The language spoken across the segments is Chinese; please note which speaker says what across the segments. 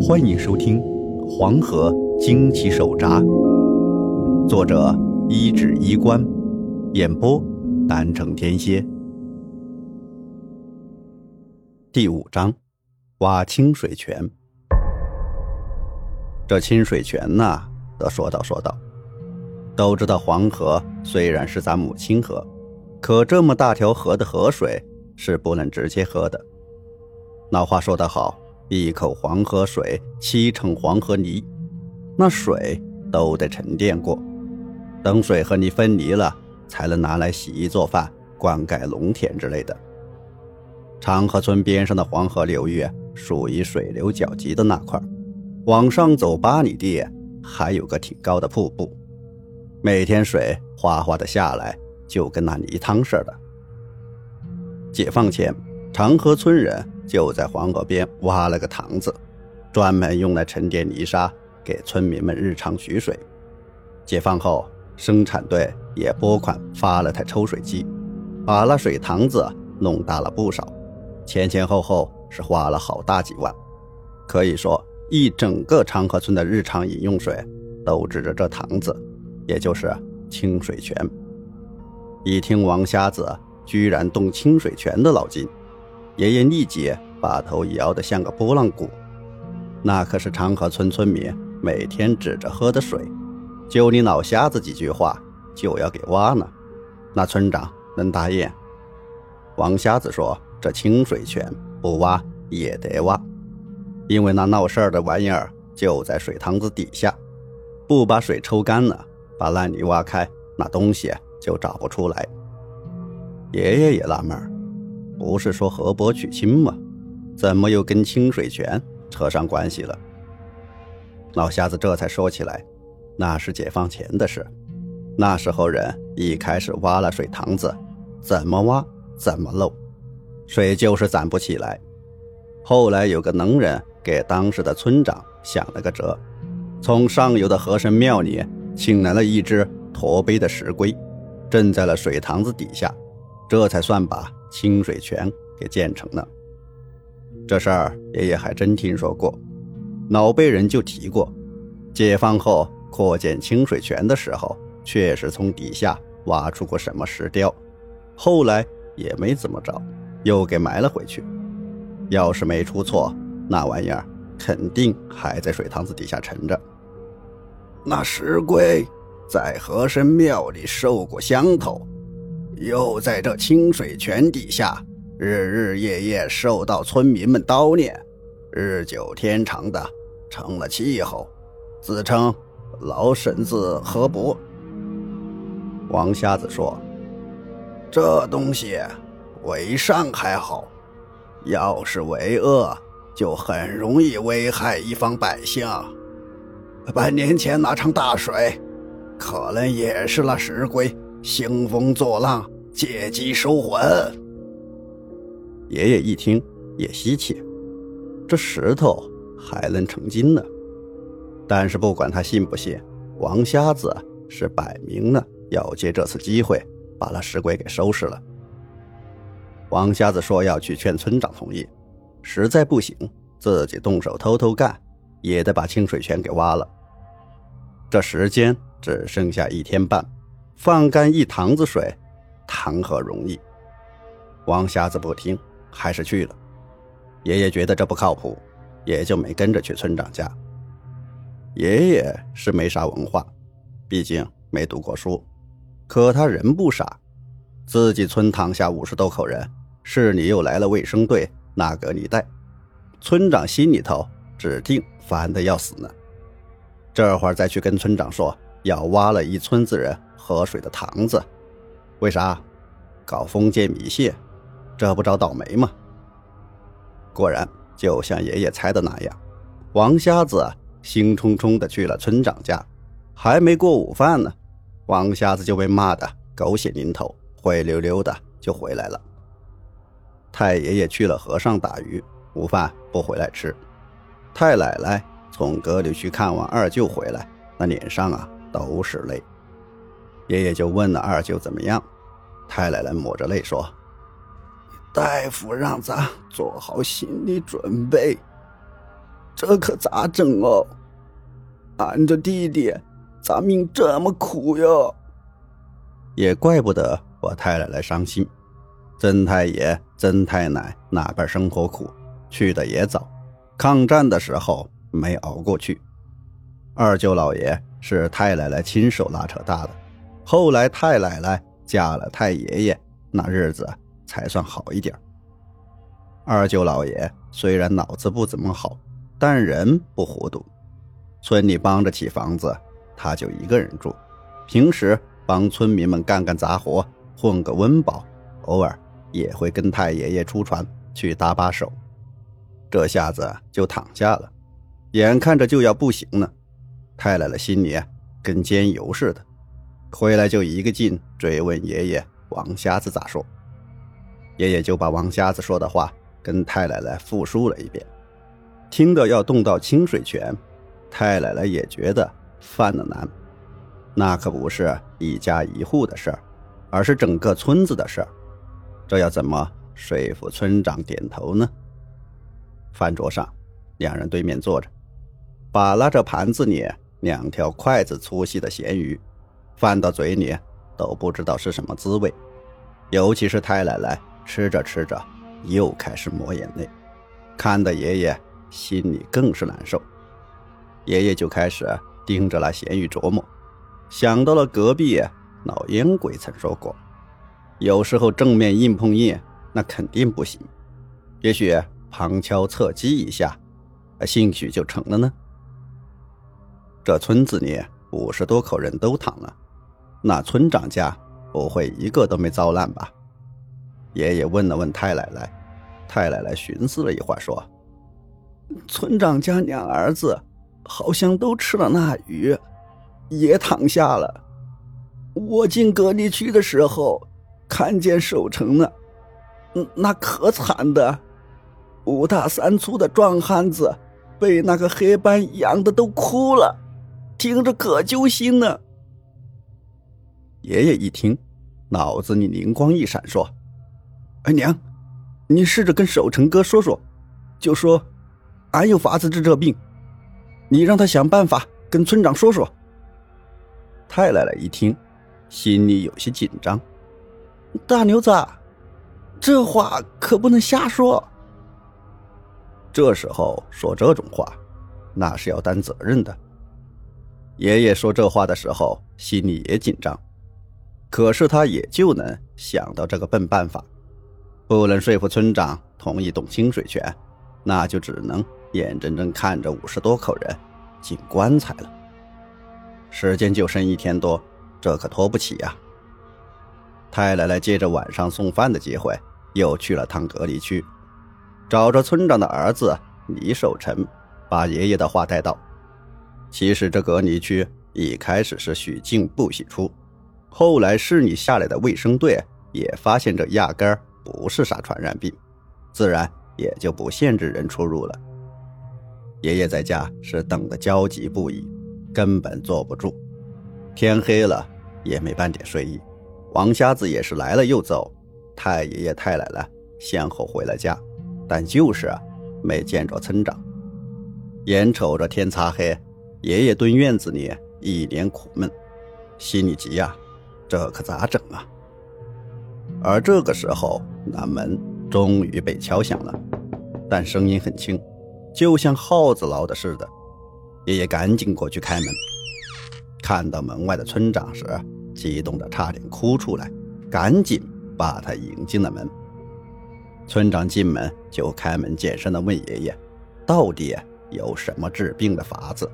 Speaker 1: 欢迎收听《黄河惊奇手札》，作者一指衣冠，演播南城天蝎。第五章，挖清水泉。这清水泉呐，得说道说道。都知道黄河虽然是咱母亲河，可这么大条河的河水是不能直接喝的。老话说得好。一口黄河水，七成黄河泥，那水都得沉淀过，等水和泥分离了，才能拿来洗衣做饭、灌溉农田之类的。长河村边上的黄河流域属于水流较急的那块，往上走八里地，还有个挺高的瀑布，每天水哗哗的下来，就跟那泥汤似的。解放前，长河村人。就在黄河边挖了个塘子，专门用来沉淀泥沙，给村民们日常取水。解放后，生产队也拨款发了台抽水机，把那水塘子弄大了不少，前前后后是花了好大几万。可以说，一整个长河村的日常饮用水都指着这塘子，也就是清水泉。一听王瞎子居然动清水泉的脑筋。爷爷立即把头摇得像个拨浪鼓，那可是长河村村民每天指着喝的水，就你老瞎子几句话就要给挖呢，那村长能答应？王瞎子说：“这清水泉不挖也得挖，因为那闹事儿的玩意儿就在水塘子底下，不把水抽干了，把烂泥挖开，那东西就找不出来。”爷爷也纳闷儿。不是说河伯娶亲吗？怎么又跟清水泉扯上关系了？老瞎子这才说起来，那是解放前的事。那时候人一开始挖了水塘子，怎么挖怎么漏，水就是攒不起来。后来有个能人给当时的村长想了个辙，从上游的河神庙里请来了一只驼背的石龟，镇在了水塘子底下，这才算把。清水泉给建成了，这事儿爷爷还真听说过，老辈人就提过。解放后扩建清水泉的时候，确实从底下挖出过什么石雕，后来也没怎么着，又给埋了回去。要是没出错，那玩意儿肯定还在水塘子底下沉着。那石龟在和珅庙里受过香头。又在这清水泉底下，日日夜夜受到村民们叨念，日久天长的成了气候，自称老婶子河伯。王瞎子说：“这东西为善还好，要是为恶，就很容易危害一方百姓。半年前那场大水，可能也是那石龟。”兴风作浪，借机收魂。爷爷一听也稀奇，这石头还能成精呢。但是不管他信不信，王瞎子是摆明了要借这次机会把那石鬼给收拾了。王瞎子说要去劝村长同意，实在不行自己动手偷偷干，也得把清水泉给挖了。这时间只剩下一天半。放干一塘子水，谈何容易？王瞎子不听，还是去了。爷爷觉得这不靠谱，也就没跟着去村长家。爷爷是没啥文化，毕竟没读过书，可他人不傻。自己村塘下五十多口人，市里又来了卫生队，哪个你带？村长心里头指定烦得要死呢。这会儿再去跟村长说，要挖了一村子人。喝水的塘子，为啥？搞封建迷信，这不找倒霉吗？果然，就像爷爷猜的那样，王瞎子兴冲冲的去了村长家，还没过午饭呢，王瞎子就被骂得狗血淋头，灰溜溜的就回来了。太爷爷去了河上打鱼，午饭不回来吃。太奶奶从阁里去看望二舅回来，那脸上啊都是泪。爷爷就问了二舅怎么样，太奶奶抹着泪说：“大夫让咱做好心理准备，
Speaker 2: 这可咋整哦？俺这弟弟咋命这么苦哟？
Speaker 1: 也怪不得我太奶奶伤心。曾太爷、曾太奶那边生活苦，去的也早，抗战的时候没熬过去。二舅老爷是太奶奶亲手拉扯大的，后来太奶奶嫁了太爷爷，那日子才算好一点。二舅老爷虽然脑子不怎么好，但人不糊涂。村里帮着起房子，他就一个人住，平时帮村民们干干杂活，混个温饱，偶尔。也会跟太爷爷出船去搭把手，这下子就躺下了，眼看着就要不行了。太奶奶心里跟煎油似的，回来就一个劲追问爷爷王瞎子咋说。爷爷就把王瞎子说的话跟太奶奶复述了一遍，听得要动到清水泉，太奶奶也觉得犯了难。那可不是一家一户的事儿，而是整个村子的事儿。这要怎么说服村长点头呢？饭桌上，两人对面坐着，把拉着盘子里两条筷子粗细的咸鱼，放到嘴里都不知道是什么滋味。尤其是太奶奶吃着吃着又开始抹眼泪，看得爷爷心里更是难受。爷爷就开始盯着那咸鱼琢磨，想到了隔壁老烟鬼曾说过。有时候正面硬碰硬，那肯定不行。也许旁敲侧击一下，兴许就成了呢。这村子里五十多口人都躺了，那村长家不会一个都没遭难吧？爷爷问了问太奶奶，太奶奶寻思了一会儿说：“
Speaker 2: 村长家两儿子好像都吃了那鱼，也躺下了。我进隔离区的时候。”看见守城了，那可惨的，五大三粗的壮汉子，被那个黑斑养的都哭了，听着可揪心呢。
Speaker 1: 爷爷一听，脑子里灵光一闪，说：“哎娘，你试着跟守城哥说说，就说俺有法子治这病，你让他想办法跟村长说说。”太奶奶一听，心里有些紧张。
Speaker 2: 大牛子，这话可不能瞎说。
Speaker 1: 这时候说这种话，那是要担责任的。爷爷说这话的时候，心里也紧张，可是他也就能想到这个笨办法，不能说服村长同意动清水泉，那就只能眼睁睁看着五十多口人进棺材了。时间就剩一天多，这可拖不起呀。太奶奶借着晚上送饭的机会，又去了趟隔离区，找着村长的儿子李守臣，把爷爷的话带到。其实这隔离区一开始是许进不许出，后来市里下来的卫生队也发现这压根儿不是啥传染病，自然也就不限制人出入了。爷爷在家是等得焦急不已，根本坐不住，天黑了也没半点睡意。王瞎子也是来了又走，太爷爷、太奶奶先后回了家，但就是没见着村长。眼瞅着天擦黑，爷爷蹲院子里一脸苦闷，心里急呀，这可咋整啊？而这个时候，那门终于被敲响了，但声音很轻，就像耗子挠的似的。爷爷赶紧过去开门，看到门外的村长时。激动的差点哭出来，赶紧把他迎进了门。村长进门就开门见山的问爷爷：“到底有什么治病的法子？”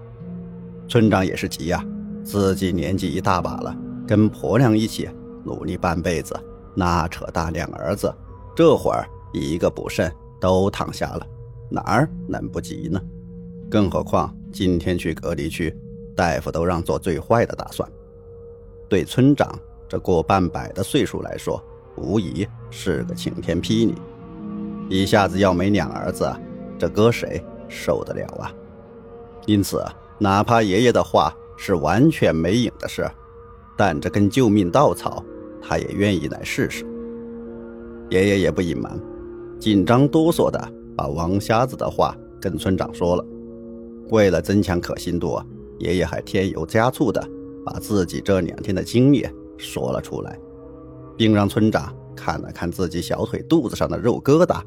Speaker 1: 村长也是急呀，自己年纪一大把了，跟婆娘一起努力半辈子，拉扯大两儿子，这会儿一个不慎都躺下了，哪儿能不急呢？更何况今天去隔离区，大夫都让做最坏的打算。对村长这过半百的岁数来说，无疑是个晴天霹雳。一下子要没两儿子，这搁谁受得了啊？因此，哪怕爷爷的话是完全没影的事，但这根救命稻草，他也愿意来试试。爷爷也不隐瞒，紧张哆嗦的把王瞎子的话跟村长说了，为了增强可信度，爷爷还添油加醋的把自己这两天的经历说了出来，并让村长看了看自己小腿肚子上的肉疙瘩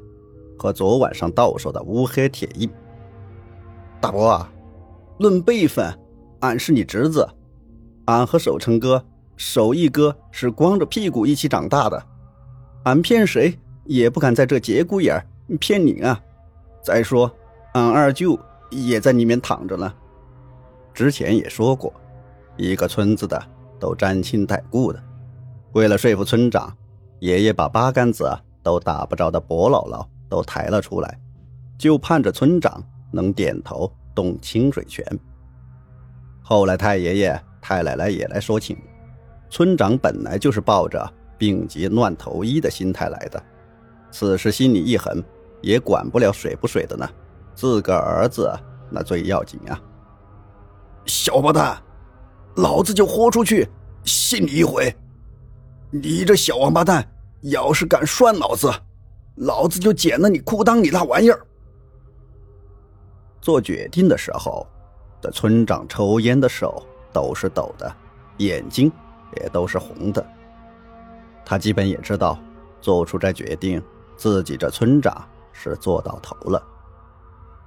Speaker 1: 和昨晚上到手的乌黑铁印。
Speaker 2: 大伯啊，论辈分，俺是你侄子，俺和守成哥、守义哥是光着屁股一起长大的，俺骗谁也不敢在这节骨眼骗你啊！再说，俺二舅也在里面躺着呢。
Speaker 1: 之前也说过，一个村子的都沾亲带故的。为了说服村长，爷爷把八竿子都打不着的伯姥姥都抬了出来，就盼着村长。能点头动清水泉。后来太爷爷、太奶奶也来说情，村长本来就是抱着病急乱投医的心态来的，此时心里一狠，也管不了水不水的呢。自个儿子那最要紧啊！
Speaker 2: 小八蛋，老子就豁出去信你一回！你这小王八蛋，要是敢涮老子，老子就剪了你裤裆里那玩意儿！
Speaker 1: 做决定的时候，这村长抽烟的手都是抖的，眼睛也都是红的。他基本也知道，做出这决定，自己这村长是做到头了。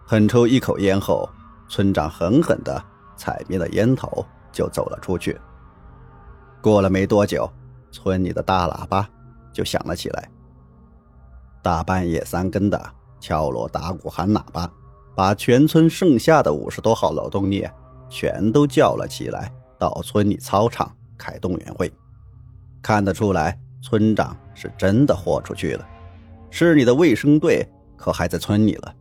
Speaker 1: 狠抽一口烟后，村长狠狠地踩灭了烟头，就走了出去。过了没多久，村里的大喇叭就响了起来，大半夜三更的敲锣打鼓喊喇叭。把全村剩下的五十多号劳动力全都叫了起来，到村里操场开动员会。看得出来，村长是真的豁出去了。市里的卫生队可还在村里了。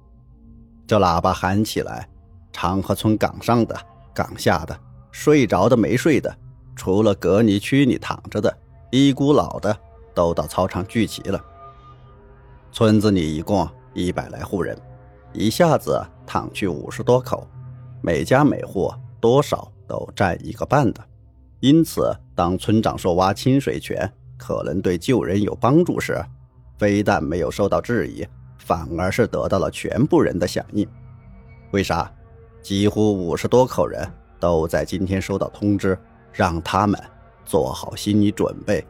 Speaker 1: 这喇叭喊起来，长河村岗上的、岗下的、睡着的、没睡的，除了隔离区里躺着的、一孤老的，都到操场聚齐了。村子里一共一百来户人。一下子躺去五十多口，每家每户多少都占一个半的。因此，当村长说挖清水泉可能对救人有帮助时，非但没有受到质疑，反而是得到了全部人的响应。为啥？几乎五十多口人都在今天收到通知，让他们做好心理准备。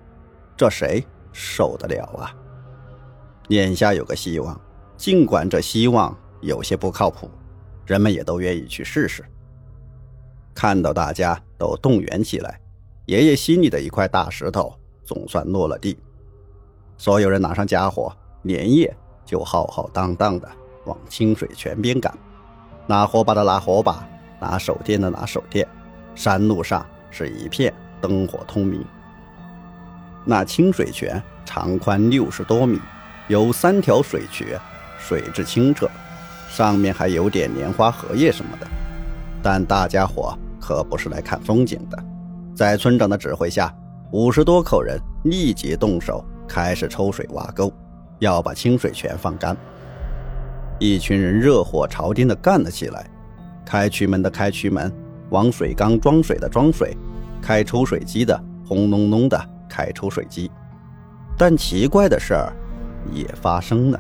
Speaker 1: 这谁受得了啊？眼下有个希望，尽管这希望。有些不靠谱，人们也都愿意去试试。看到大家都动员起来，爷爷心里的一块大石头总算落了地。所有人拿上家伙，连夜就浩浩荡荡的往清水泉边赶。拿火把的拿火把，拿手电的拿手电。山路上是一片灯火通明。那清水泉长宽六十多米，有三条水渠，水质清澈。上面还有点莲花荷叶什么的，但大家伙可不是来看风景的。在村长的指挥下，五十多口人立即动手，开始抽水挖沟，要把清水泉放干。一群人热火朝天地干了起来，开渠门的开渠门，往水缸装水的装水，开抽水机的轰隆隆的开抽水机。但奇怪的事儿也发生了，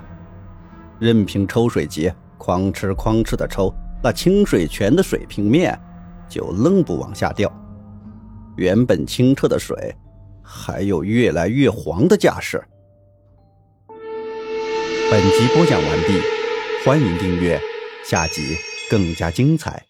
Speaker 1: 任凭抽水机。哐哧哐哧的抽，那清水泉的水平面就愣不往下掉。原本清澈的水，还有越来越黄的架势。本集播讲完毕，欢迎订阅，下集更加精彩。